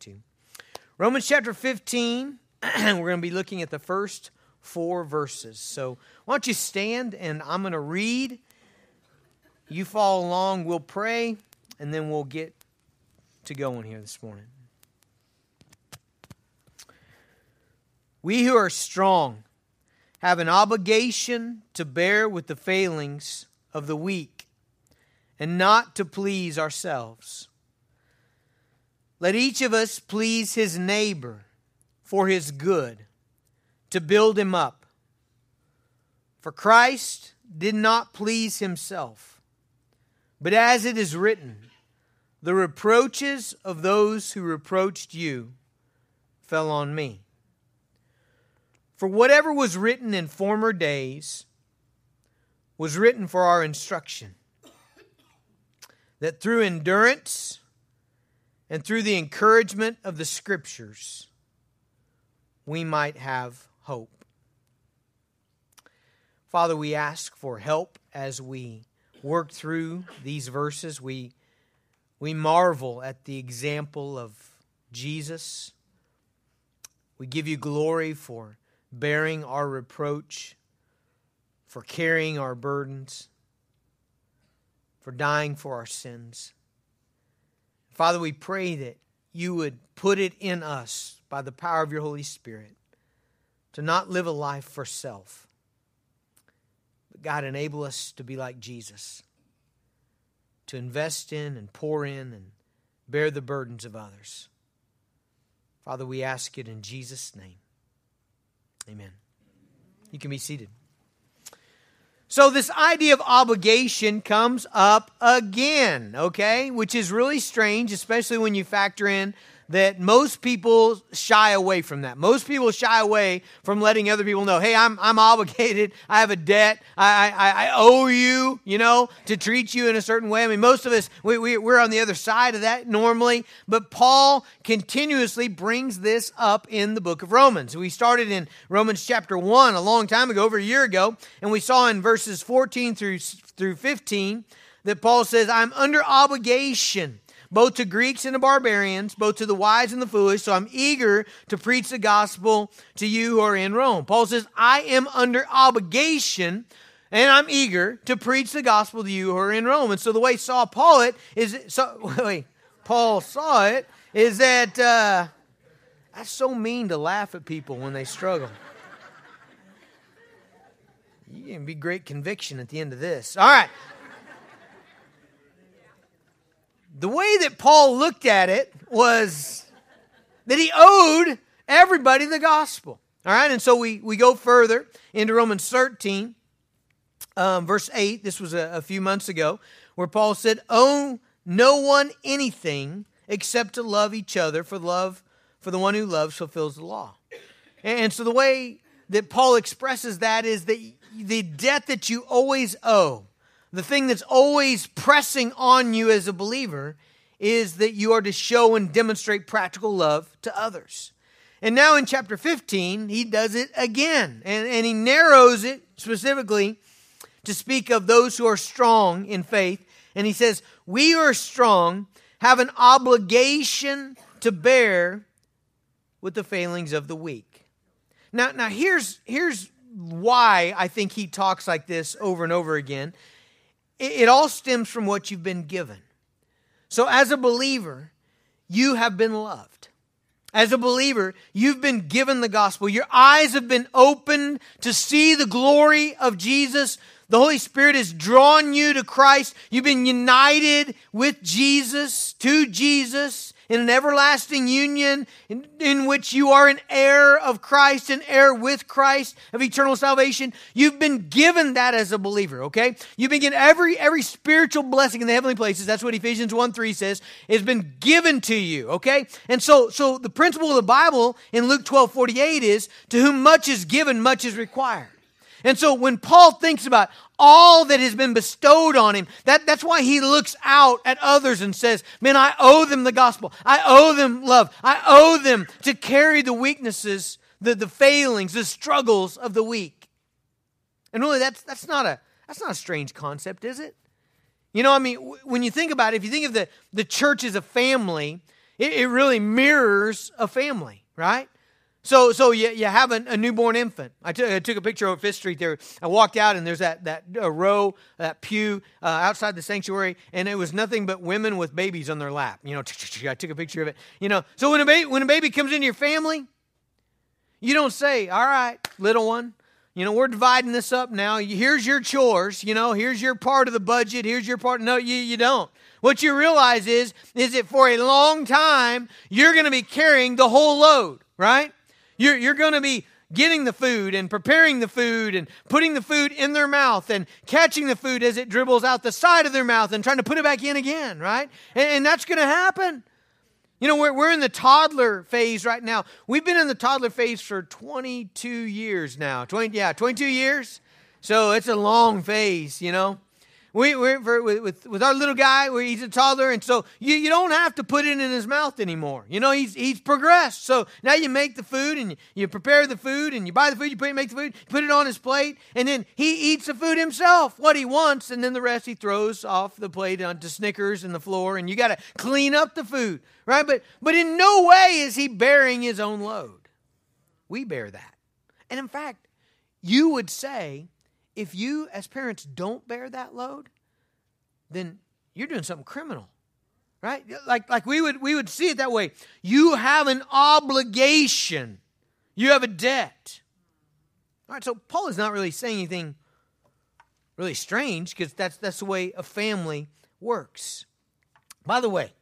to. Romans chapter 15, we're going to be looking at the first four verses. So why don't you stand and I'm going to read. You follow along, we'll pray, and then we'll get to going here this morning. We who are strong have an obligation to bear with the failings of the weak and not to please ourselves. Let each of us please his neighbor for his good, to build him up. For Christ did not please himself, but as it is written, the reproaches of those who reproached you fell on me. For whatever was written in former days was written for our instruction, that through endurance and through the encouragement of the Scriptures, we might have hope. Father, we ask for help as we work through these verses. We, we marvel at the example of Jesus. We give you glory for bearing our reproach, for carrying our burdens, for dying for our sins. Father, we pray that you would put it in us by the power of your Holy Spirit to not live a life for self. But God, enable us to be like Jesus, to invest in and pour in and bear the burdens of others. Father, we ask it in Jesus' name. Amen. You can be seated. So, this idea of obligation comes up again, okay? Which is really strange, especially when you factor in that most people shy away from that. Most people shy away from letting other people know, hey, I'm, I'm obligated. I have a debt. I, I, I owe you, you know, to treat you in a certain way. I mean, most of us, we, we, we're on the other side of that normally. But Paul continuously brings this up in the book of Romans. We started in Romans chapter 1 a long time ago, over a year ago, and we saw in verses 14 through, through 15 that Paul says, I'm under obligation both to Greeks and to barbarians, both to the wise and the foolish. So I'm eager to preach the gospel to you who are in Rome. Paul says, I am under obligation and I'm eager to preach the gospel to you who are in Rome. And so the way Saul Paul it is, so, wait, Paul saw it is that uh, that's so mean to laugh at people when they struggle. You can be great conviction at the end of this. All right. The way that Paul looked at it was that he owed everybody the gospel. All right, and so we, we go further into Romans 13, um, verse 8. This was a, a few months ago, where Paul said, Owe no one anything except to love each other, for love for the one who loves fulfills the law. And so the way that Paul expresses that is that the debt that you always owe the thing that's always pressing on you as a believer is that you are to show and demonstrate practical love to others. And now in chapter 15, he does it again. And, and he narrows it specifically to speak of those who are strong in faith. And he says, We who are strong have an obligation to bear with the failings of the weak. Now, now here's, here's why I think he talks like this over and over again it all stems from what you've been given. So, as a believer, you have been loved. As a believer, you've been given the gospel. Your eyes have been opened to see the glory of Jesus. The Holy Spirit has drawn you to Christ. You've been united with Jesus, to Jesus in an everlasting union in, in, which you are an heir of Christ, an heir with Christ of eternal salvation. You've been given that as a believer, okay? You've been given every, every spiritual blessing in the heavenly places. That's what Ephesians 1 3 says, has been given to you, okay? And so, so the principle of the Bible in Luke 12 48 is to whom much is given, much is required. And so when Paul thinks about all that has been bestowed on him, that, that's why he looks out at others and says, Man, I owe them the gospel. I owe them love. I owe them to carry the weaknesses, the, the failings, the struggles of the weak. And really, that's, that's, not a, that's not a strange concept, is it? You know, I mean, when you think about it, if you think of the, the church as a family, it, it really mirrors a family, right? So, so you, you have a, a newborn infant. I took, took a picture of Fifth Street there. I walked out, and there's that, that uh, row, that pew uh, outside the sanctuary, and it was nothing but women with babies on their lap. You know, I took a picture of it. You know, so when a, baby, when a baby comes into your family, you don't say, All right, little one, you know, we're dividing this up now. Here's your chores. You know, here's your part of the budget. Here's your part. No, you, you don't. What you realize is, is that for a long time, you're going to be carrying the whole load, right? You're, you're going to be getting the food and preparing the food and putting the food in their mouth and catching the food as it dribbles out the side of their mouth and trying to put it back in again, right? And, and that's going to happen. You know, we're, we're in the toddler phase right now. We've been in the toddler phase for 22 years now. 20, yeah, 22 years. So it's a long phase, you know. We, we're for, with, with our little guy, where he's a toddler, and so you, you don't have to put it in his mouth anymore. You know, he's, he's progressed. So now you make the food, and you, you prepare the food, and you buy the food, you put, make the food, put it on his plate, and then he eats the food himself, what he wants, and then the rest he throws off the plate onto Snickers and the floor, and you got to clean up the food, right? But, but in no way is he bearing his own load. We bear that. And in fact, you would say if you, as parents, don't bear that load, then you're doing something criminal right? Like like we would we would see it that way. You have an obligation. You have a debt. All right so paul is not really saying anything really strange because that's that's the way a family works. By the way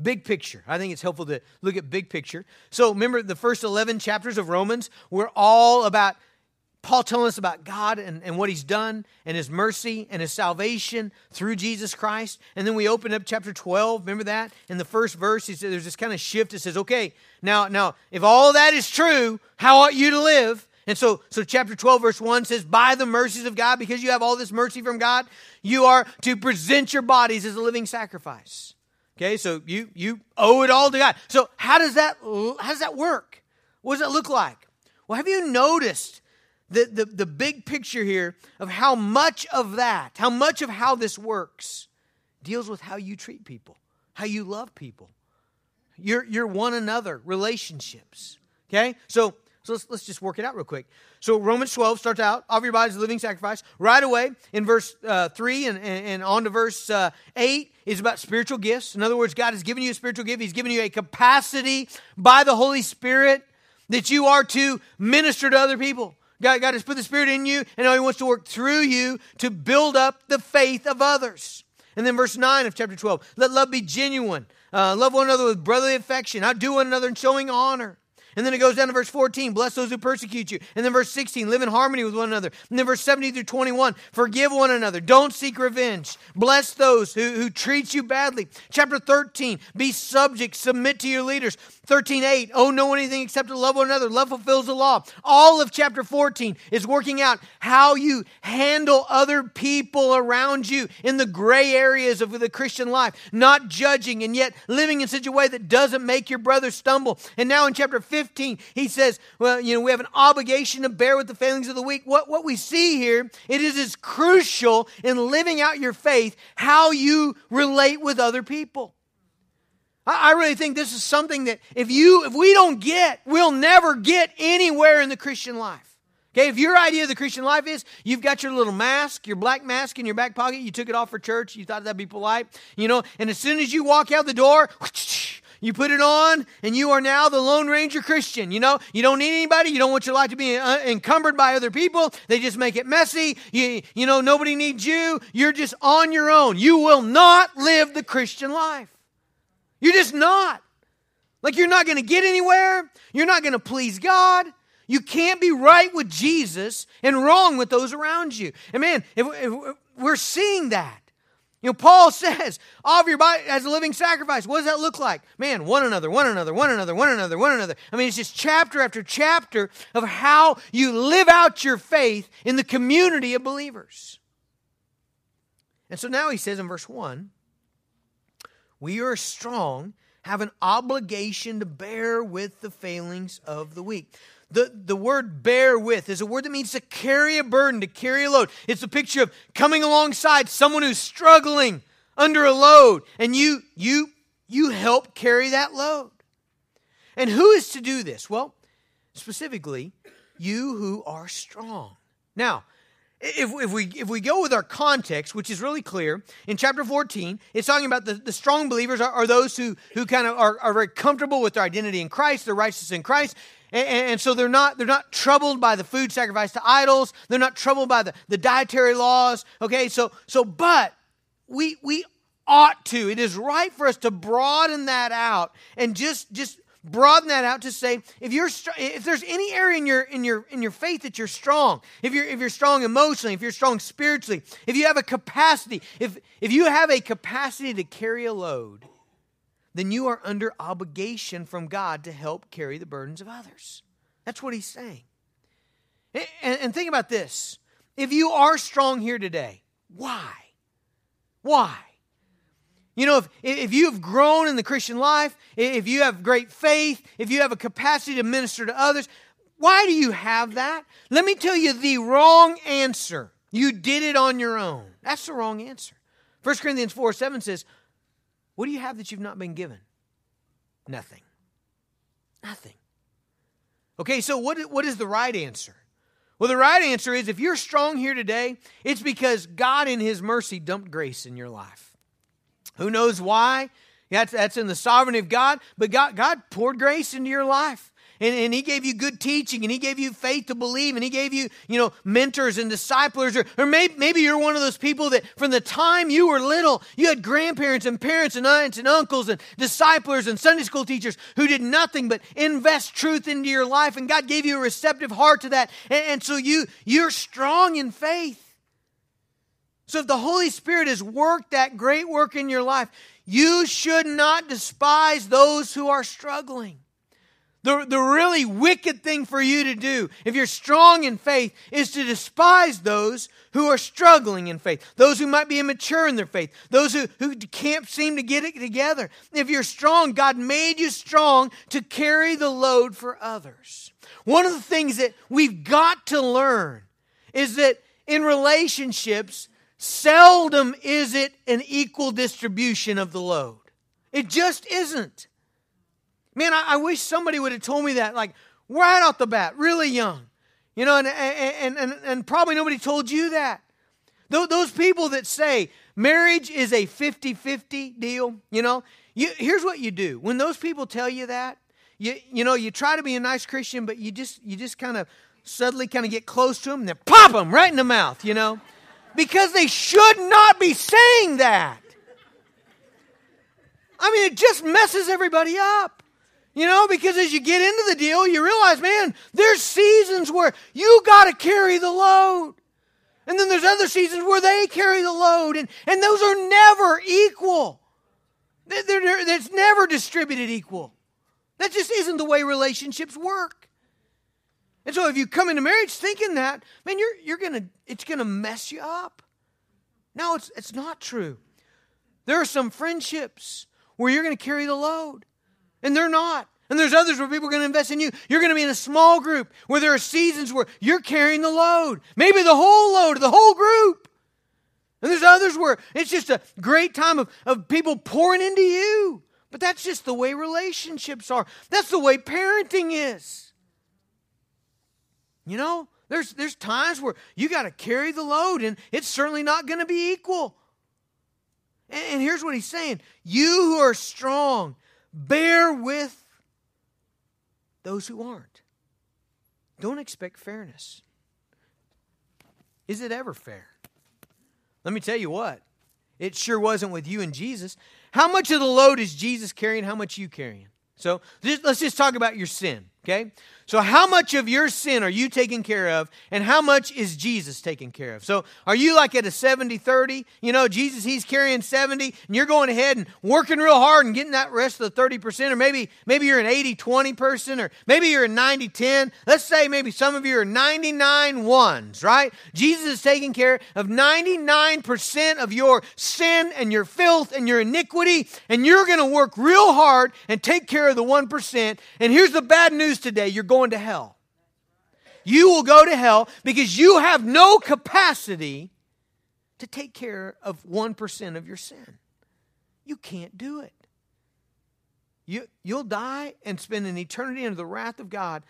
big picture. I think it's helpful to look at big picture. So remember the first 11 chapters of romans were all about Paul telling us about God and, and what he's done and his mercy and his salvation through Jesus Christ. And then we open up chapter 12. Remember that? In the first verse, he said there's this kind of shift. It says, okay, now, now, if all that is true, how ought you to live? And so, so chapter 12, verse 1 says, By the mercies of God, because you have all this mercy from God, you are to present your bodies as a living sacrifice. Okay, so you you owe it all to God. So how does that how does that work? What does that look like? Well, have you noticed the, the, the big picture here of how much of that, how much of how this works, deals with how you treat people, how you love people, your, your one another relationships. Okay? So, so let's, let's just work it out real quick. So Romans 12 starts out, offer your bodies a living sacrifice. Right away in verse uh, 3 and, and, and, on to verse uh, 8 is about spiritual gifts. In other words, God has given you a spiritual gift. He's given you a capacity by the Holy Spirit that you are to minister to other people. God, God has put the Spirit in you, and now He wants to work through you to build up the faith of others. And then verse 9 of chapter 12 let love be genuine. Uh, love one another with brotherly affection. Outdo one another in showing honor. And then it goes down to verse 14, bless those who persecute you. And then verse 16, live in harmony with one another. And then verse 17 through 21, forgive one another. Don't seek revenge. Bless those who, who treat you badly. Chapter 13, be subject, submit to your leaders. 13.8, oh, no one anything except to love one another. Love fulfills the law. All of chapter 14 is working out how you handle other people around you in the gray areas of the Christian life, not judging and yet living in such a way that doesn't make your brother stumble. And now in chapter 15, he says, well, you know, we have an obligation to bear with the failings of the weak. What, what we see here, it is as crucial in living out your faith how you relate with other people. I really think this is something that if you if we don't get, we'll never get anywhere in the Christian life. Okay, if your idea of the Christian life is you've got your little mask, your black mask in your back pocket, you took it off for church, you thought that'd be polite, you know, and as soon as you walk out the door, you put it on, and you are now the Lone Ranger Christian. You know, you don't need anybody. You don't want your life to be uh, encumbered by other people. They just make it messy. You, you know, nobody needs you. You're just on your own. You will not live the Christian life. You're just not. Like you're not going to get anywhere. You're not going to please God. You can't be right with Jesus and wrong with those around you. And man, if, if we're seeing that. You know, Paul says, offer your body as a living sacrifice. What does that look like? Man, one another, one another, one another, one another, one another. I mean, it's just chapter after chapter of how you live out your faith in the community of believers. And so now he says in verse 1 we who are strong, have an obligation to bear with the failings of the weak. The, the word bear with is a word that means to carry a burden, to carry a load. It's a picture of coming alongside someone who's struggling under a load, and you, you you help carry that load. And who is to do this? Well, specifically, you who are strong. Now, if, if, we, if we go with our context, which is really clear, in chapter 14, it's talking about the, the strong believers are, are those who, who kind of are, are very comfortable with their identity in Christ, their righteousness in Christ, and, and, so they're not, they're not troubled by the food sacrificed to idols. They're not troubled by the, the dietary laws. Okay, so, so but we, we ought to. It is right for us to broaden that out and just, just broaden that out to say if you're if there's any area in your in your in your faith that you're strong if you're if you're strong emotionally if you're strong spiritually if you have a capacity if if you have a capacity to carry a load then you are under obligation from God to help carry the burdens of others. That's what he's saying. And, and think about this. If you are strong here today why? Why you know, if, if you've grown in the Christian life, if you have great faith, if you have a capacity to minister to others, why do you have that? Let me tell you the wrong answer. You did it on your own. That's the wrong answer. 1 Corinthians 4 7 says, What do you have that you've not been given? Nothing. Nothing. Okay, so what, what is the right answer? Well, the right answer is if you're strong here today, it's because God in His mercy dumped grace in your life. Who knows why? That's, that's in the sovereignty of God, but God, God poured grace into your life. And, and he gave you good teaching and he gave you faith to believe and he gave you you know mentors and disciplers or, or maybe, maybe you're one of those people that from the time you were little you had grandparents and parents and aunts and uncles and disciplers and sunday school teachers who did nothing but invest truth into your life and god gave you a receptive heart to that and, and so you you're strong in faith so if the Holy Spirit has worked that great work in your life, you should not despise those who are struggling. The, the really wicked thing for you to do, if you're strong in faith, is to despise those who are struggling in faith, those who might be immature in their faith, those who, who can't seem to get it together. If you're strong, God made you strong to carry the load for others. One of the things that we've got to learn is that in relationships, Seldom is it an equal distribution of the load. It just isn't. Man, I, I wish somebody would have told me that, like right off the bat, really young. You know, and, and, and, and probably nobody told you that. Those people that say marriage is a 50 50 deal, you know, you, here's what you do. When those people tell you that, you, you know, you try to be a nice Christian, but you just, you just kind of suddenly kind of get close to them and then pop them right in the mouth, you know because they should not be saying that. I mean, it just messes everybody up. You know, because as you get into the deal, you realize, man, there's seasons where you got to carry the load. And then there's other seasons where they carry the load. And, and those are never equal. They're, they're, it's never distributed equal. That just isn't the way relationships work. And so if you come into marriage thinking that, man, you're, you're gonna, it's gonna mess you up. No, it's, it's not true. There are some friendships where you're gonna carry the load, and they're not. And there's others where people are going to invest in you. You're going to be in a small group where there are seasons where you're carrying the load, maybe the whole load, of the whole group. And there's others where it's just a great time of, of people pouring into you. But that's just the way relationships are. That's the way parenting is. You know, there's, there's times where you got to carry the load, and it's certainly not going to be equal. And, and here's what he's saying You who are strong, bear with those who aren't. Don't expect fairness. Is it ever fair? Let me tell you what, it sure wasn't with you and Jesus. How much of the load is Jesus carrying? How much you carrying? So let's just talk about your sin, okay? So, how much of your sin are you taking care of, and how much is Jesus taking care of? So, are you like at a 70 30? You know, Jesus, he's carrying 70, and you're going ahead and working real hard and getting that rest of the 30%, or maybe, maybe you're an 80 20 person, or maybe you're a 90 10. Let's say maybe some of you are 99 ones, right? Jesus is taking care of 99% of your sin and your filth and your iniquity, and you're going to work real hard and take care of the 1%. And here's the bad news today you're going going to hell. You will go to hell because you have no capacity to take care of 1% of your sin. You can't do it. you, you'll die and spend an eternity under the wrath of God,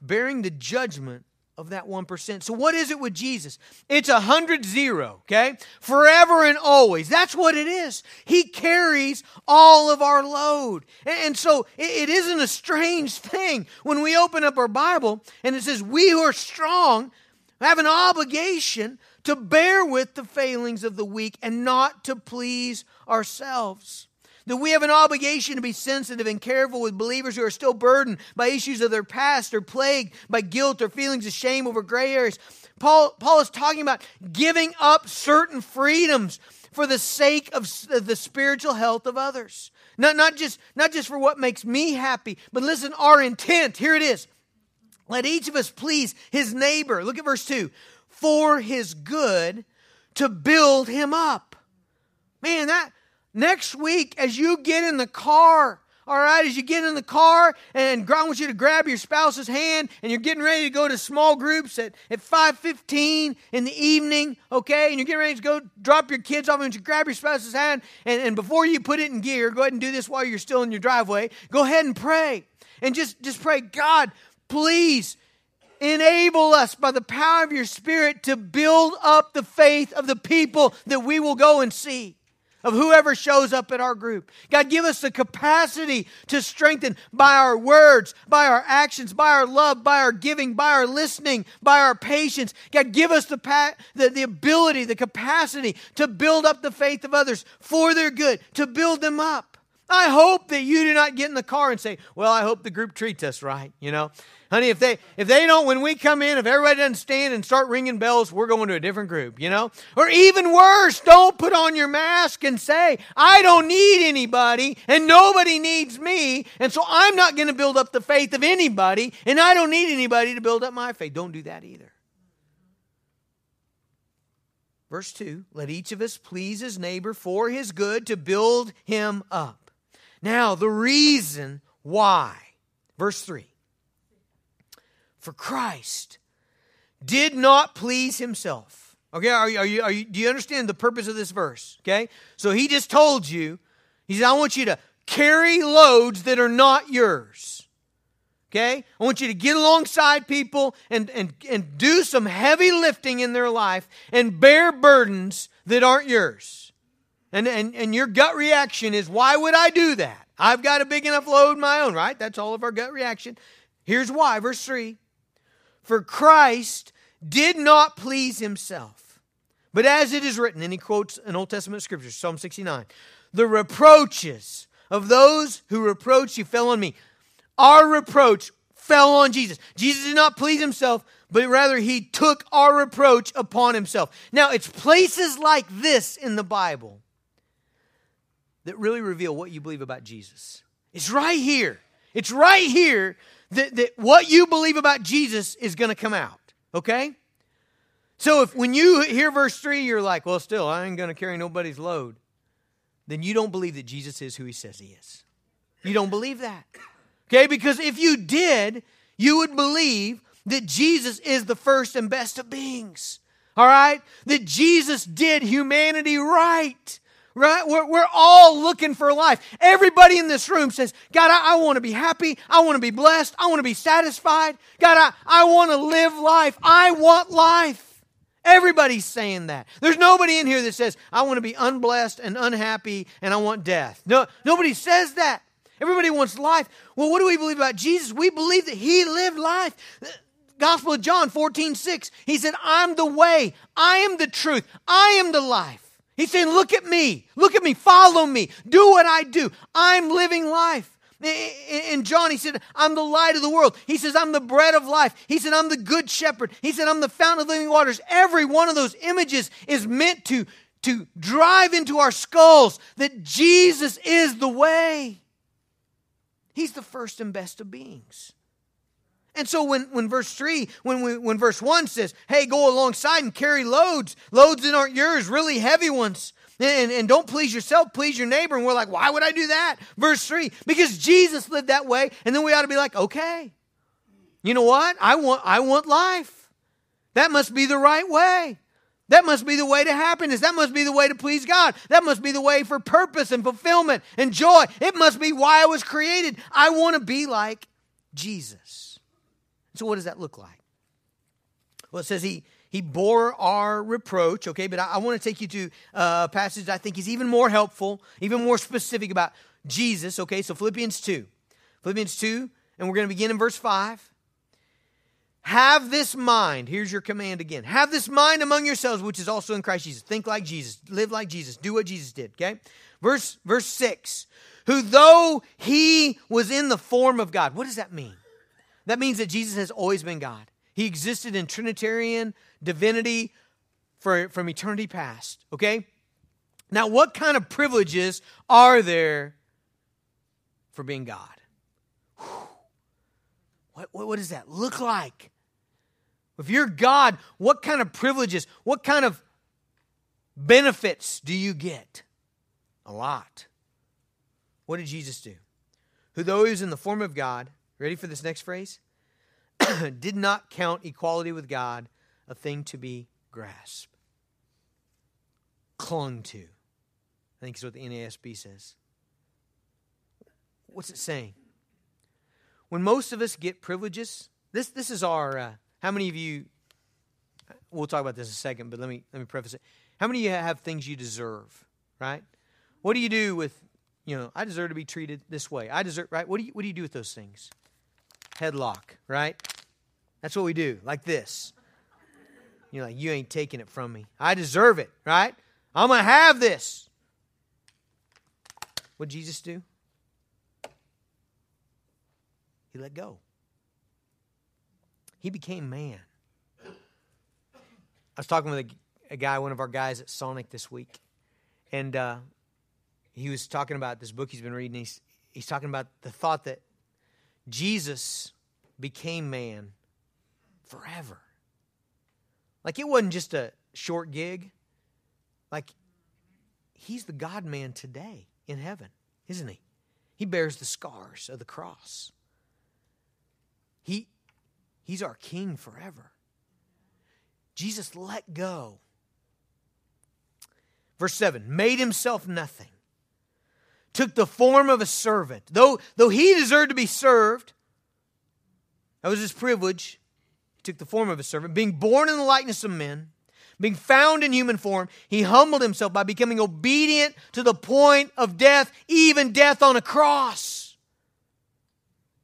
bearing the judgment of that 1%. So, what is it with Jesus? It's a hundred zero, okay? Forever and always. That's what it is. He carries all of our load. And so, it isn't a strange thing when we open up our Bible and it says, We who are strong have an obligation to bear with the failings of the weak and not to please ourselves. That we have an obligation to be sensitive and careful with believers who are still burdened by issues of their past or plagued by guilt or feelings of shame over gray areas. Paul, Paul is talking about giving up certain freedoms for the sake of the spiritual health of others. Not, not, just, not just for what makes me happy, but listen, our intent, here it is. Let each of us please his neighbor. Look at verse 2 for his good to build him up. Man, that next week, as you get in the car, all right, as you get in the car and God wants you to grab your spouse's hand and you're getting ready to go to small groups at, at 5.15 in the evening, okay, and you're getting ready to go drop your kids off and you grab your spouse's hand and, and before you put it in gear, go ahead and do this while you're still in your driveway. Go ahead and pray. And just, just pray, God, please enable us by the power of your Spirit to build up the faith of the people that we will go and see of whoever shows up at our group. God, give us the capacity to strengthen by our words, by our actions, by our love, by our giving, by our listening, by our patience. God, give us the, pa- the, the ability, the capacity to build up the faith of others for their good, to build them up. I hope that you do not get in the car and say, Well, I hope the group treats us right, you know. Honey, if they if they don't when we come in, if everybody doesn't stand and start ringing bells, we're going to a different group, you know? Or even worse, don't put on your mask and say, "I don't need anybody and nobody needs me, and so I'm not going to build up the faith of anybody, and I don't need anybody to build up my faith." Don't do that either. Verse 2 Let each of us please his neighbor for his good to build him up. Now, the reason why. Verse 3 for Christ did not please himself. Okay, are you, are you, are you, do you understand the purpose of this verse? Okay, so he just told you, he said, I want you to carry loads that are not yours. Okay, I want you to get alongside people and, and, and do some heavy lifting in their life and bear burdens that aren't yours. And, and, and your gut reaction is, why would I do that? I've got a big enough load my own, right? That's all of our gut reaction. Here's why, verse 3 for Christ did not please himself. But as it is written, and he quotes an Old Testament scripture, Psalm 69, the reproaches of those who reproach you fell on me. Our reproach fell on Jesus. Jesus did not please himself, but rather he took our reproach upon himself. Now, it's places like this in the Bible that really reveal what you believe about Jesus. It's right here. It's right here that, that what you believe about Jesus is going to come out. Okay? So if when you hear verse 3, you're like, well, still, I ain't going to carry nobody's load, then you don't believe that Jesus is who he says he is. You don't believe that. Okay? Because if you did, you would believe that Jesus is the first and best of beings. All right? That Jesus did humanity right. Right? We're, we're all looking for life. Everybody in this room says, God, I, I want to be happy. I want to be blessed. I want to be satisfied. God, I, I want to live life. I want life. Everybody's saying that. There's nobody in here that says, I want to be unblessed and unhappy and I want death. No, nobody says that. Everybody wants life. Well, what do we believe about Jesus? We believe that he lived life. Gospel of John 14, 6, he said, I'm the way, I am the truth, I am the life. He's saying, Look at me. Look at me. Follow me. Do what I do. I'm living life. In John, he said, I'm the light of the world. He says, I'm the bread of life. He said, I'm the good shepherd. He said, I'm the fountain of living waters. Every one of those images is meant to, to drive into our skulls that Jesus is the way. He's the first and best of beings. And so when, when verse 3, when, we, when verse 1 says, hey, go alongside and carry loads, loads that aren't yours, really heavy ones, and, and don't please yourself, please your neighbor. And we're like, why would I do that? Verse 3, because Jesus lived that way. And then we ought to be like, okay, you know what? I want, I want life. That must be the right way. That must be the way to happiness. That must be the way to please God. That must be the way for purpose and fulfillment and joy. It must be why I was created. I want to be like Jesus. So, what does that look like? Well, it says he, he bore our reproach, okay, but I, I want to take you to uh, a passage I think is even more helpful, even more specific about Jesus, okay? So, Philippians 2. Philippians 2, and we're going to begin in verse 5. Have this mind. Here's your command again. Have this mind among yourselves, which is also in Christ Jesus. Think like Jesus. Live like Jesus. Do what Jesus did. Okay? Verse, verse 6. Who though he was in the form of God. What does that mean? That means that Jesus has always been God. He existed in Trinitarian divinity for, from eternity past. Okay? Now, what kind of privileges are there for being God? What, what, what does that look like? If you're God, what kind of privileges, what kind of benefits do you get? A lot. What did Jesus do? Who, though he was in the form of God, ready for this next phrase? did not count equality with God a thing to be grasped. Clung to. I think is what the NASB says. What's it saying? When most of us get privileges, this, this is our uh, how many of you, we'll talk about this in a second, but let me, let me preface it. How many of you have things you deserve, right? What do you do with, you know, I deserve to be treated this way. I deserve, right? What do you, what do, you do with those things? Headlock, right? That's what we do, like this. You're like, you ain't taking it from me. I deserve it, right? I'm going to have this. What Jesus do? He let go. He became man. I was talking with a, a guy, one of our guys at Sonic this week, and uh, he was talking about this book he's been reading. He's, he's talking about the thought that Jesus became man forever. Like it wasn't just a short gig. Like he's the God man today in heaven, isn't he? He bears the scars of the cross. He He's our king forever. Jesus let go. Verse 7 made himself nothing, took the form of a servant. Though, though he deserved to be served, that was his privilege. He took the form of a servant, being born in the likeness of men, being found in human form, he humbled himself by becoming obedient to the point of death, even death on a cross.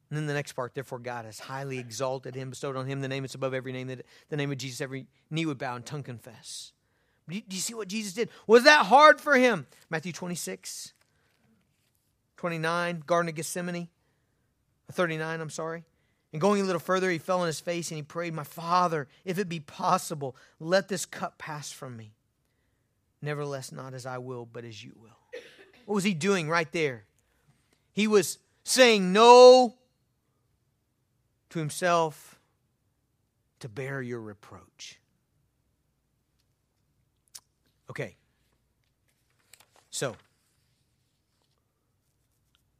And then the next part, therefore, God has highly exalted him, bestowed on him the name that's above every name, that the name of Jesus every knee would bow and tongue confess. Do you, do you see what Jesus did? Was that hard for him? Matthew 26, 29, Garden of Gethsemane, uh, 39, I'm sorry. And going a little further, he fell on his face and he prayed, My Father, if it be possible, let this cup pass from me. Nevertheless, not as I will, but as you will. What was he doing right there? He was saying no to himself to bear your reproach. Okay. So,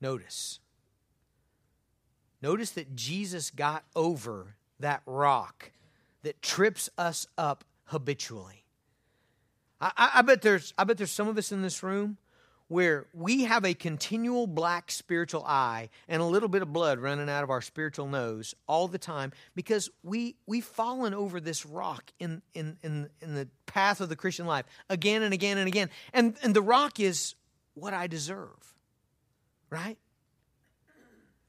notice. Notice that Jesus got over that rock that trips us up habitually. I, I, I, bet there's I bet there's some of us in this room where we have a continual black spiritual eye and a little bit of blood running out of our spiritual nose all the time because we we've fallen over this rock in in in, in the path of the Christian life again and again and again. And and the rock is what I deserve. Right?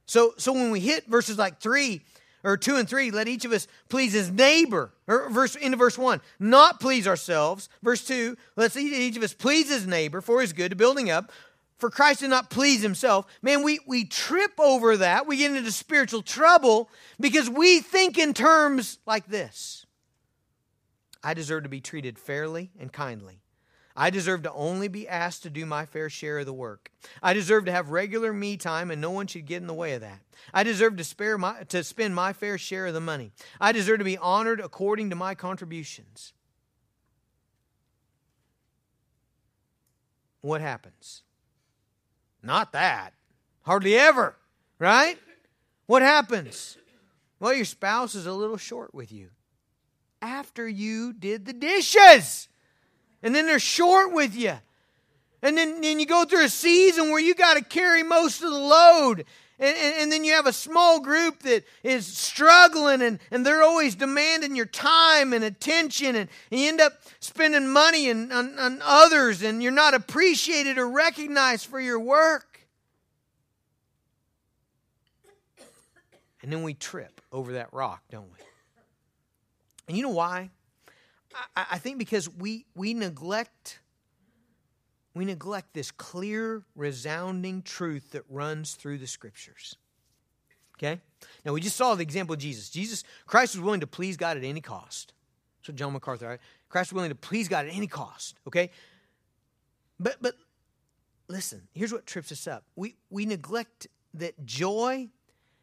So so when we hit verses like 3 or 2 and 3 let each of us please his neighbor or verse into verse 1 not please ourselves. Verse 2 let's each of us please his neighbor for his good to building up. For christ did not please himself. Man we we trip over that. We get into spiritual trouble because we think in terms like this. I deserve to be treated fairly and kindly I deserve to only be asked to do my fair share of the work. I deserve to have regular me time and no one should get in the way of that. I deserve to spare my to spend my fair share of the money. I deserve to be honored according to my contributions. What happens? Not that. Hardly ever, right? What happens? Well, your spouse is a little short with you. After you did the dishes. And then they're short with you. And then, then you go through a season where you got to carry most of the load. And, and, and, then you have a small group that is struggling and, and they're always demanding your time and attention. And, and you end up spending money on, on, on others and you're not appreciated or recognized for your work. And then we trip over that rock, don't we? And you know why? I, I think because we, we neglect we neglect this clear, resounding truth that runs through the scriptures. Okay? Now, we just saw the example of Jesus. Jesus, Christ was willing to please God at any cost. So John MacArthur, right? Christ was willing to please God at any cost. Okay? But but listen, here's what trips us up. We we neglect that joy,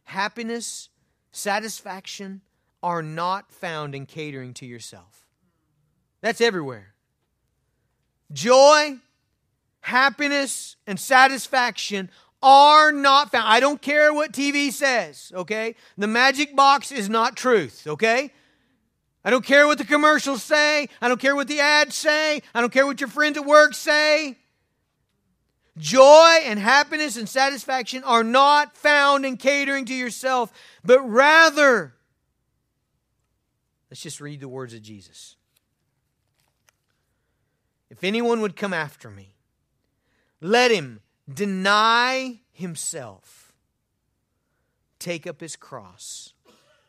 happiness, satisfaction are not found in catering to yourself. That's everywhere. Joy, happiness, and satisfaction are not found. I don't care what TV says, okay? The magic box is not truth, okay? I don't care what the commercials say. I don't care what the ads say. I don't care what your friends at work say. Joy and happiness and satisfaction are not found in catering to yourself, but rather, let's just read the words of Jesus. If anyone would come after me, let him deny himself, take up his cross,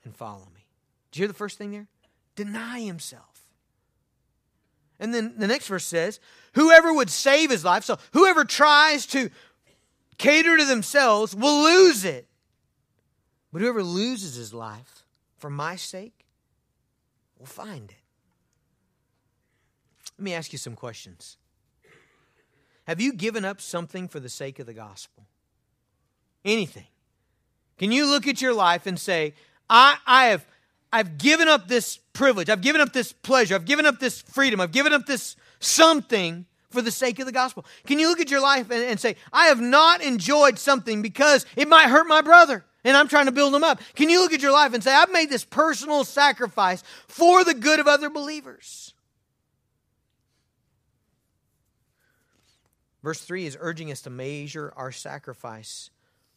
and follow me. Do you hear the first thing there? Deny himself. And then the next verse says, Whoever would save his life, so whoever tries to cater to themselves will lose it. But whoever loses his life for my sake will find it. Let me ask you some questions. Have you given up something for the sake of the gospel? Anything. Can you look at your life and say, I, I have I've given up this privilege, I've given up this pleasure, I've given up this freedom, I've given up this something for the sake of the gospel. Can you look at your life and, and say, I have not enjoyed something because it might hurt my brother? and I'm trying to build them up. Can you look at your life and say, I've made this personal sacrifice for the good of other believers? Verse 3 is urging us to measure our sacrifice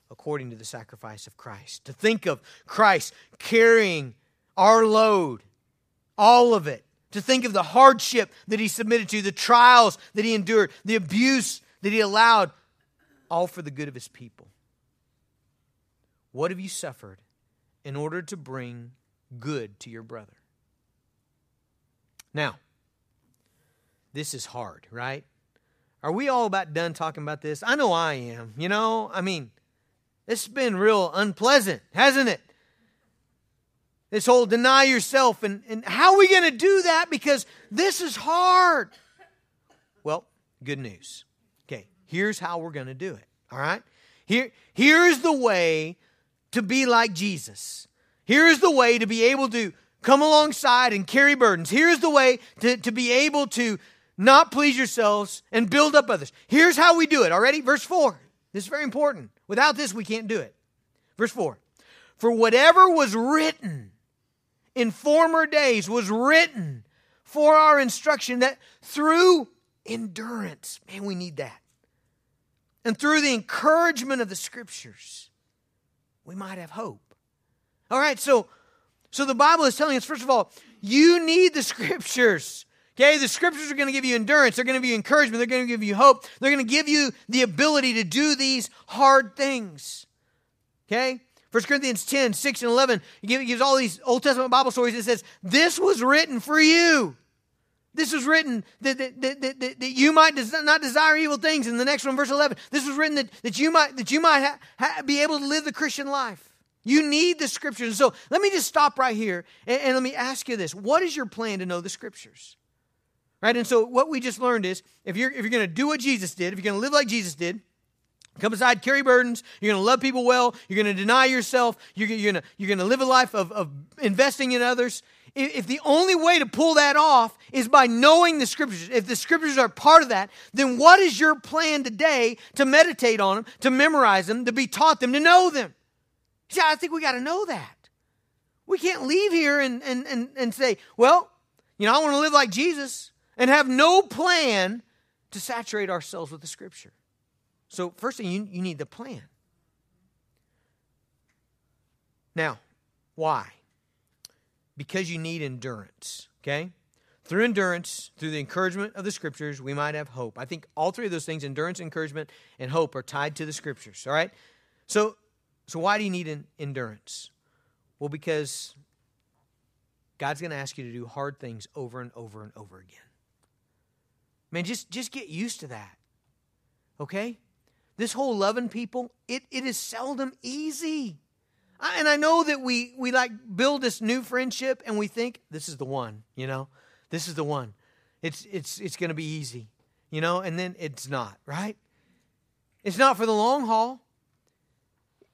according to the sacrifice of Christ. To think of Christ carrying our load, all of it. To think of the hardship that he submitted to, the trials that he endured, the abuse that he allowed, all for the good of his people. What have you suffered in order to bring good to your brother? Now, this is hard, right? Are we all about done talking about this? I know I am. You know, I mean, it's been real unpleasant, hasn't it? This whole deny yourself. And, and how are we going to do that? Because this is hard. Well, good news. Okay, here's how we're going to do it. All right? Here, here's the way to be like Jesus. Here's the way to be able to come alongside and carry burdens. Here's the way to, to be able to not please yourselves, and build up others. Here's how we do it. Already? Verse 4. This is very important. Without this, we can't do it. Verse 4. For whatever was written in former days was written for our instruction that through endurance, man, we need that. And through the encouragement of the scriptures, we might have hope. All right, so so the Bible is telling us, first of all, you need the scriptures. Okay, the scriptures are going to give you endurance. They're going to give you encouragement. They're going to give you hope. They're going to give you the ability to do these hard things. Okay? 1 Corinthians 10, 6, and 11, he gives all these Old Testament Bible stories. It says, This was written for you. This was written that, that, that, that, that you might des- not desire evil things. In the next one, verse 11, this was written that, that you might, that you might ha- ha- be able to live the Christian life. You need the scriptures. So let me just stop right here and, and let me ask you this What is your plan to know the scriptures? Right? And so what we just learned is if you're if you're going to do what Jesus did, if you're going to live like Jesus did, come aside, carry burdens, you're going to love people well, you're going to deny yourself, you're, you're going to you're going to live a life of, of investing in others. If the only way to pull that off is by knowing the scriptures, if the scriptures are part of that, then what is your plan today to meditate on them, to memorize them, to be taught them, to know them? See, I think we got to know that. We can't leave here and, and, and, and say, well, you know, I want to live like Jesus. And have no plan to saturate ourselves with the Scripture. So, first thing, you, you need the plan. Now, why? Because you need endurance, okay? Through endurance, through the encouragement of the scriptures, we might have hope. I think all three of those things, endurance, encouragement, and hope, are tied to the scriptures, all right? So, so why do you need an endurance? Well, because God's going to ask you to do hard things over and over and over again. Man, just, just get used to that. Okay? This whole loving people, it, it is seldom easy. I, and I know that we, we like build this new friendship and we think this is the one, you know? This is the one. It's, it's, it's going to be easy, you know? And then it's not, right? It's not for the long haul.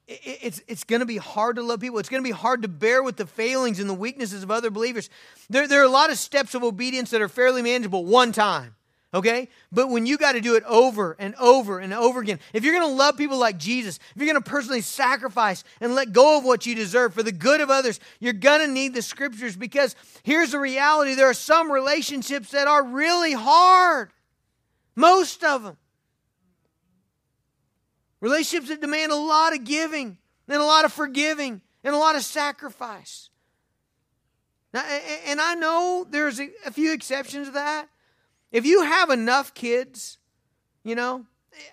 it's, it's going to be hard to love people. It's going to be hard to bear with the failings and the weaknesses of other believers. There, there are a lot of steps of obedience that are fairly manageable one time. Okay? But when you got to do it over and over and over again, if you're going to love people like Jesus, if you're going to personally sacrifice and let go of what you deserve for the good of others, you're going to need the scriptures because here's the reality there are some relationships that are really hard. Most of them. Relationships that demand a lot of giving and a lot of forgiving and a lot of sacrifice. Now, and I know there's a few exceptions to that. If you have enough kids, you know,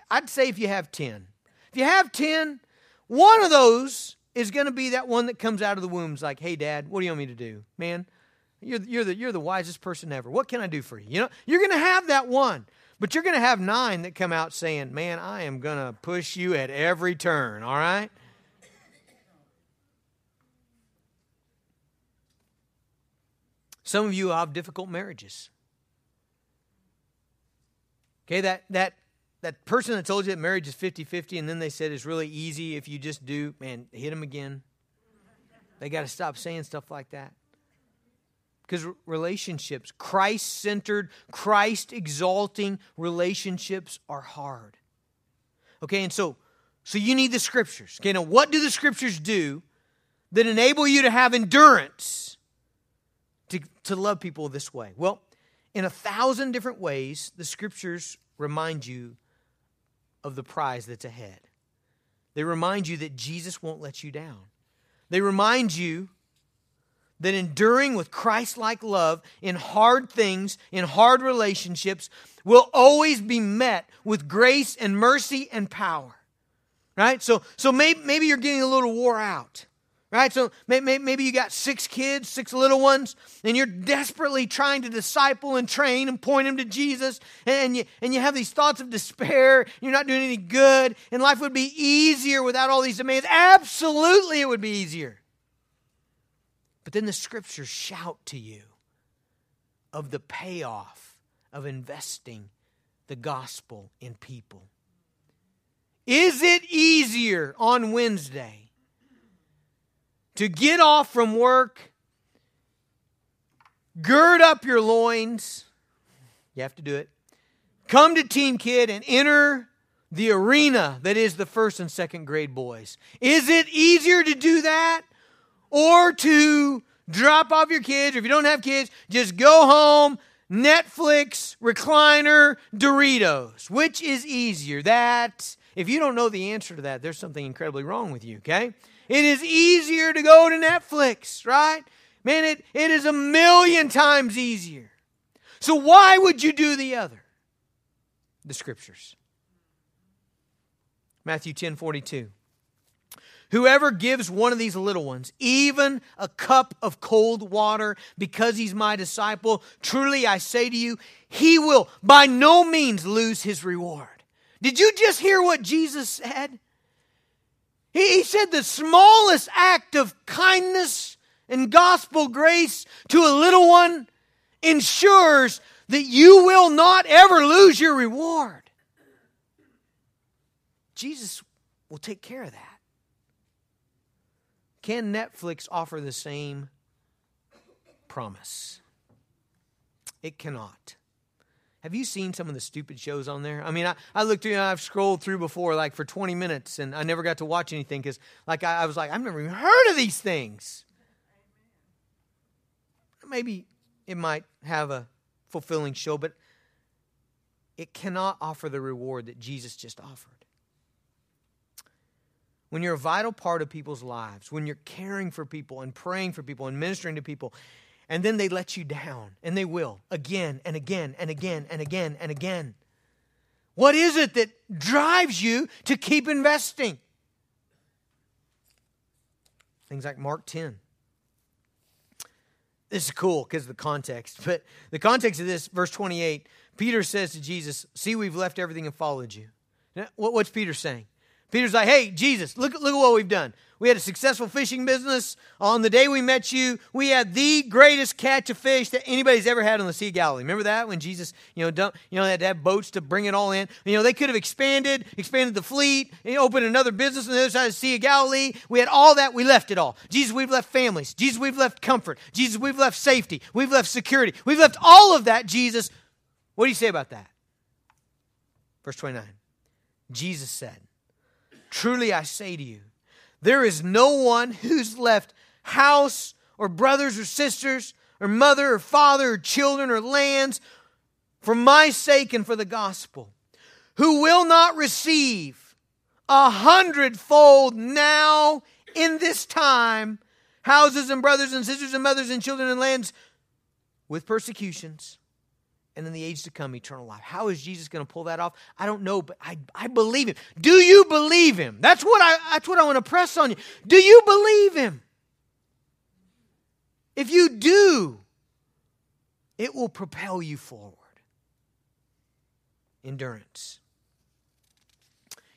I'd say if you have 10. If you have 10, one of those is going to be that one that comes out of the womb's like, hey, dad, what do you want me to do? Man, you're, you're, the, you're the wisest person ever. What can I do for you? You know, you're going to have that one. But you're going to have nine that come out saying, man, I am going to push you at every turn, all right? Some of you have difficult marriages. Okay, that that that person that told you that marriage is 50-50 and then they said it's really easy if you just do, man, hit them again. They got to stop saying stuff like that. Because relationships, Christ centered, Christ exalting relationships are hard. Okay, and so so you need the scriptures. Okay, now what do the scriptures do that enable you to have endurance to, to love people this way? Well, in a thousand different ways, the scriptures remind you of the prize that's ahead. They remind you that Jesus won't let you down. They remind you that enduring with Christ like love in hard things, in hard relationships, will always be met with grace and mercy and power. Right? So, so maybe, maybe you're getting a little wore out. Right? So maybe you got six kids, six little ones, and you're desperately trying to disciple and train and point them to Jesus, and you, and you have these thoughts of despair. You're not doing any good, and life would be easier without all these demands. Absolutely, it would be easier. But then the scriptures shout to you of the payoff of investing the gospel in people. Is it easier on Wednesday? To get off from work, gird up your loins. You have to do it. Come to Team Kid and enter the arena that is the first and second grade boys. Is it easier to do that or to drop off your kids? Or if you don't have kids, just go home, Netflix, recliner, Doritos. Which is easier? That, if you don't know the answer to that, there's something incredibly wrong with you, okay? It is easier to go to Netflix, right? Man, it, it is a million times easier. So why would you do the other? The scriptures. Matthew 10 42. Whoever gives one of these little ones even a cup of cold water because he's my disciple, truly I say to you, he will by no means lose his reward. Did you just hear what Jesus said? He, he said the smallest act of kindness and gospel grace to a little one ensures that you will not ever lose your reward. Jesus will take care of that. Can Netflix offer the same promise? It cannot. Have you seen some of the stupid shows on there? I mean, I, I looked through, I've scrolled through before like for 20 minutes and I never got to watch anything because like I, I was like, I've never even heard of these things. Maybe it might have a fulfilling show, but it cannot offer the reward that Jesus just offered. When you're a vital part of people's lives, when you're caring for people and praying for people and ministering to people, and then they let you down, and they will again and again and again and again and again. What is it that drives you to keep investing? Things like Mark 10. This is cool because of the context, but the context of this, verse 28, Peter says to Jesus, See, we've left everything and followed you. Now, what's Peter saying? Peter's like, Hey, Jesus, look, look at what we've done. We had a successful fishing business. On the day we met you, we had the greatest catch of fish that anybody's ever had on the Sea of Galilee. Remember that when Jesus, you know, dump, you know, they had to have boats to bring it all in. You know, they could have expanded, expanded the fleet, and opened another business on the other side of the Sea of Galilee. We had all that. We left it all. Jesus, we've left families. Jesus, we've left comfort. Jesus, we've left safety. We've left security. We've left all of that. Jesus, what do you say about that? Verse 29. Jesus said, Truly I say to you there is no one who's left house or brothers or sisters or mother or father or children or lands for my sake and for the gospel who will not receive a hundredfold now in this time houses and brothers and sisters and mothers and children and lands with persecutions and in the age to come, eternal life. How is Jesus going to pull that off? I don't know, but I, I believe him. Do you believe him? That's what I that's what I want to press on you. Do you believe him? If you do, it will propel you forward. Endurance.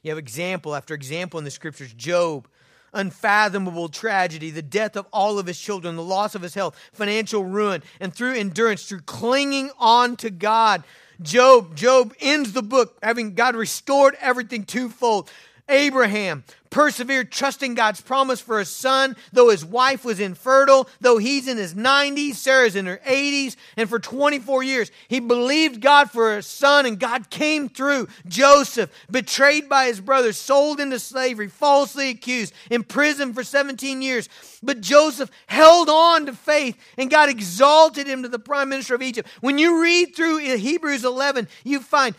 You have example after example in the scriptures. Job unfathomable tragedy, the death of all of his children, the loss of his health, financial ruin, and through endurance, through clinging on to God. Job, Job ends the book having God restored everything twofold. Abraham persevered, trusting God's promise for a son, though his wife was infertile, though he's in his 90s, Sarah's in her 80s, and for 24 years, he believed God for a son, and God came through. Joseph, betrayed by his brothers, sold into slavery, falsely accused, imprisoned for 17 years. But Joseph held on to faith, and God exalted him to the prime minister of Egypt. When you read through Hebrews 11, you find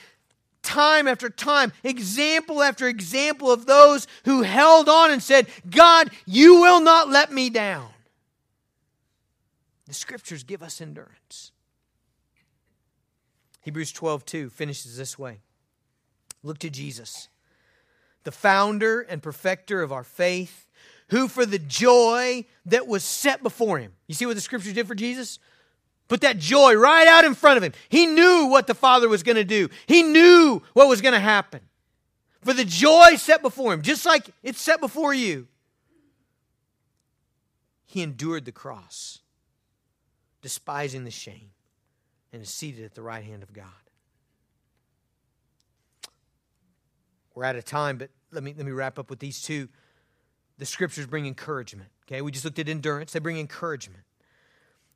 time after time, example after example of those who held on and said, God, you will not let me down. The scriptures give us endurance. Hebrews 12, 2 finishes this way Look to Jesus, the founder and perfecter of our faith, who for the joy that was set before him. You see what the scriptures did for Jesus? Put that joy right out in front of him. He knew what the Father was going to do, he knew what was going to happen. For the joy set before him, just like it's set before you, he endured the cross, despising the shame, and is seated at the right hand of God. We're out of time, but let me, let me wrap up with these two. The scriptures bring encouragement. Okay, we just looked at endurance, they bring encouragement.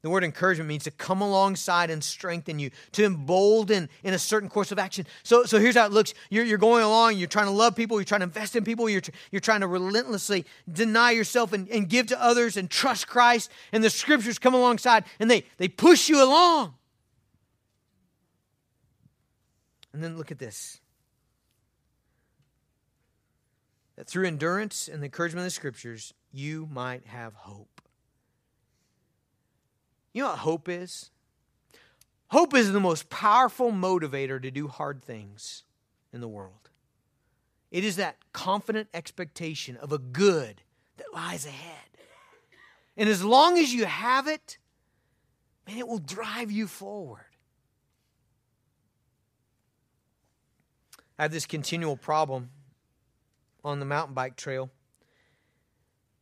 The word encouragement means to come alongside and strengthen you, to embolden in a certain course of action. So, so here's how it looks. You're, you're going along, you're trying to love people, you're trying to invest in people, you're, you're trying to relentlessly deny yourself and, and give to others and trust Christ. And the scriptures come alongside and they, they push you along. And then look at this. That through endurance and the encouragement of the scriptures, you might have hope. You know what hope is? Hope is the most powerful motivator to do hard things in the world. It is that confident expectation of a good that lies ahead. And as long as you have it, man, it will drive you forward. I have this continual problem on the mountain bike trail.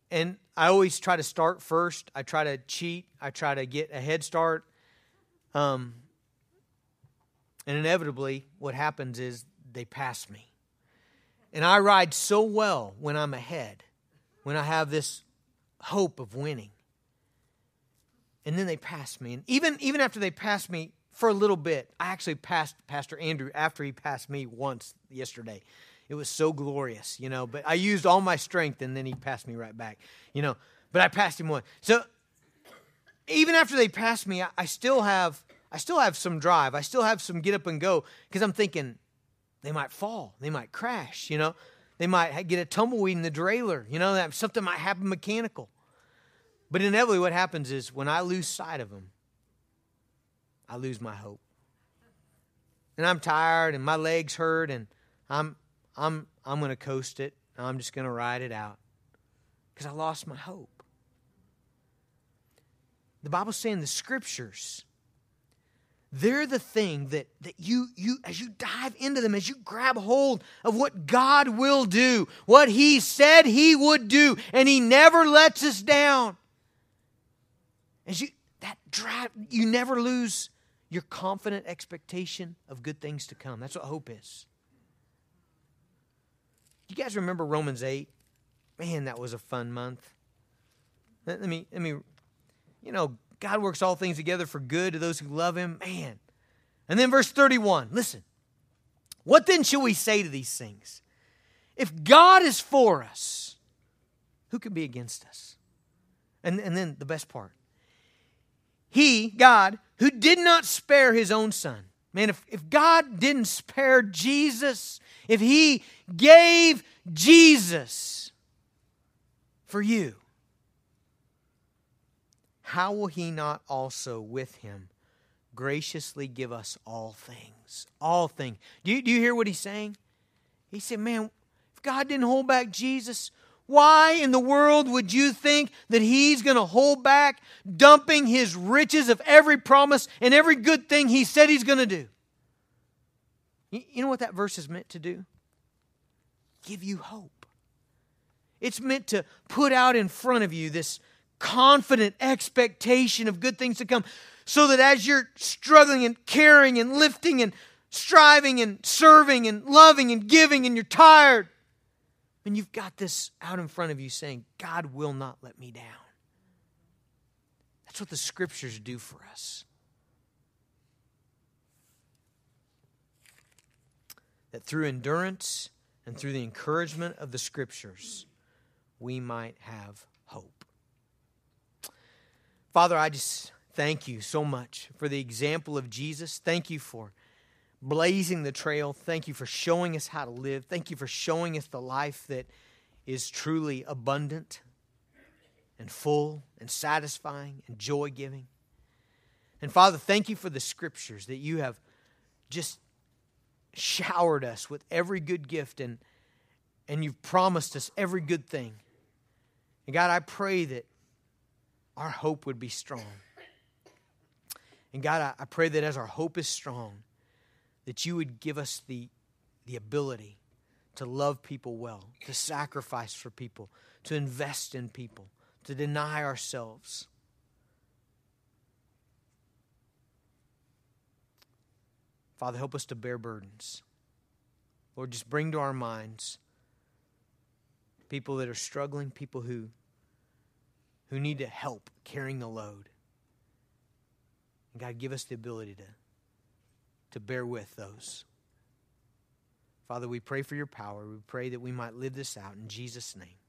And I always try to start first. I try to cheat. I try to get a head start. Um, and inevitably, what happens is they pass me. And I ride so well when I'm ahead, when I have this hope of winning. And then they pass me. And even, even after they pass me for a little bit, I actually passed Pastor Andrew after he passed me once yesterday. It was so glorious, you know. But I used all my strength and then he passed me right back, you know. But I passed him one. So even after they passed me, I, I still have I still have some drive. I still have some get up and go because I'm thinking they might fall, they might crash, you know, they might get a tumbleweed in the derailleur, you know, that something might happen mechanical. But inevitably, what happens is when I lose sight of them, I lose my hope. And I'm tired and my legs hurt and I'm I'm I'm going to coast it. I'm just going to ride it out because I lost my hope. The Bible's saying the scriptures they're the thing that, that you, you, as you dive into them, as you grab hold of what God will do, what He said He would do, and He never lets us down. As you, that drive, you never lose your confident expectation of good things to come. That's what hope is. You guys remember Romans 8? Man, that was a fun month. Let me, let me, you know, God works all things together for good to those who love him. Man. And then verse 31, listen. What then shall we say to these things? If God is for us, who can be against us? And, and then the best part. He, God, who did not spare his own son. Man, if, if God didn't spare Jesus, if he gave Jesus for you, how will he not also with him graciously give us all things? All things. Do you, do you hear what he's saying? He said, Man, if God didn't hold back Jesus, why in the world would you think that he's going to hold back dumping his riches of every promise and every good thing he said he's going to do? You know what that verse is meant to do? Give you hope. It's meant to put out in front of you this confident expectation of good things to come. So that as you're struggling and caring and lifting and striving and serving and loving and giving and you're tired, and you've got this out in front of you saying, God will not let me down. That's what the scriptures do for us. That through endurance and through the encouragement of the scriptures, we might have hope. Father, I just thank you so much for the example of Jesus. Thank you for blazing the trail. Thank you for showing us how to live. Thank you for showing us the life that is truly abundant and full and satisfying and joy giving. And Father, thank you for the scriptures that you have just showered us with every good gift and, and you've promised us every good thing. And God, I pray that our hope would be strong. And God, I, I pray that as our hope is strong, that you would give us the, the ability to love people well, to sacrifice for people, to invest in people, to deny ourselves. Father, help us to bear burdens. Lord, just bring to our minds people that are struggling, people who who need to help carrying the load. And God, give us the ability to, to bear with those. Father, we pray for your power. We pray that we might live this out in Jesus' name.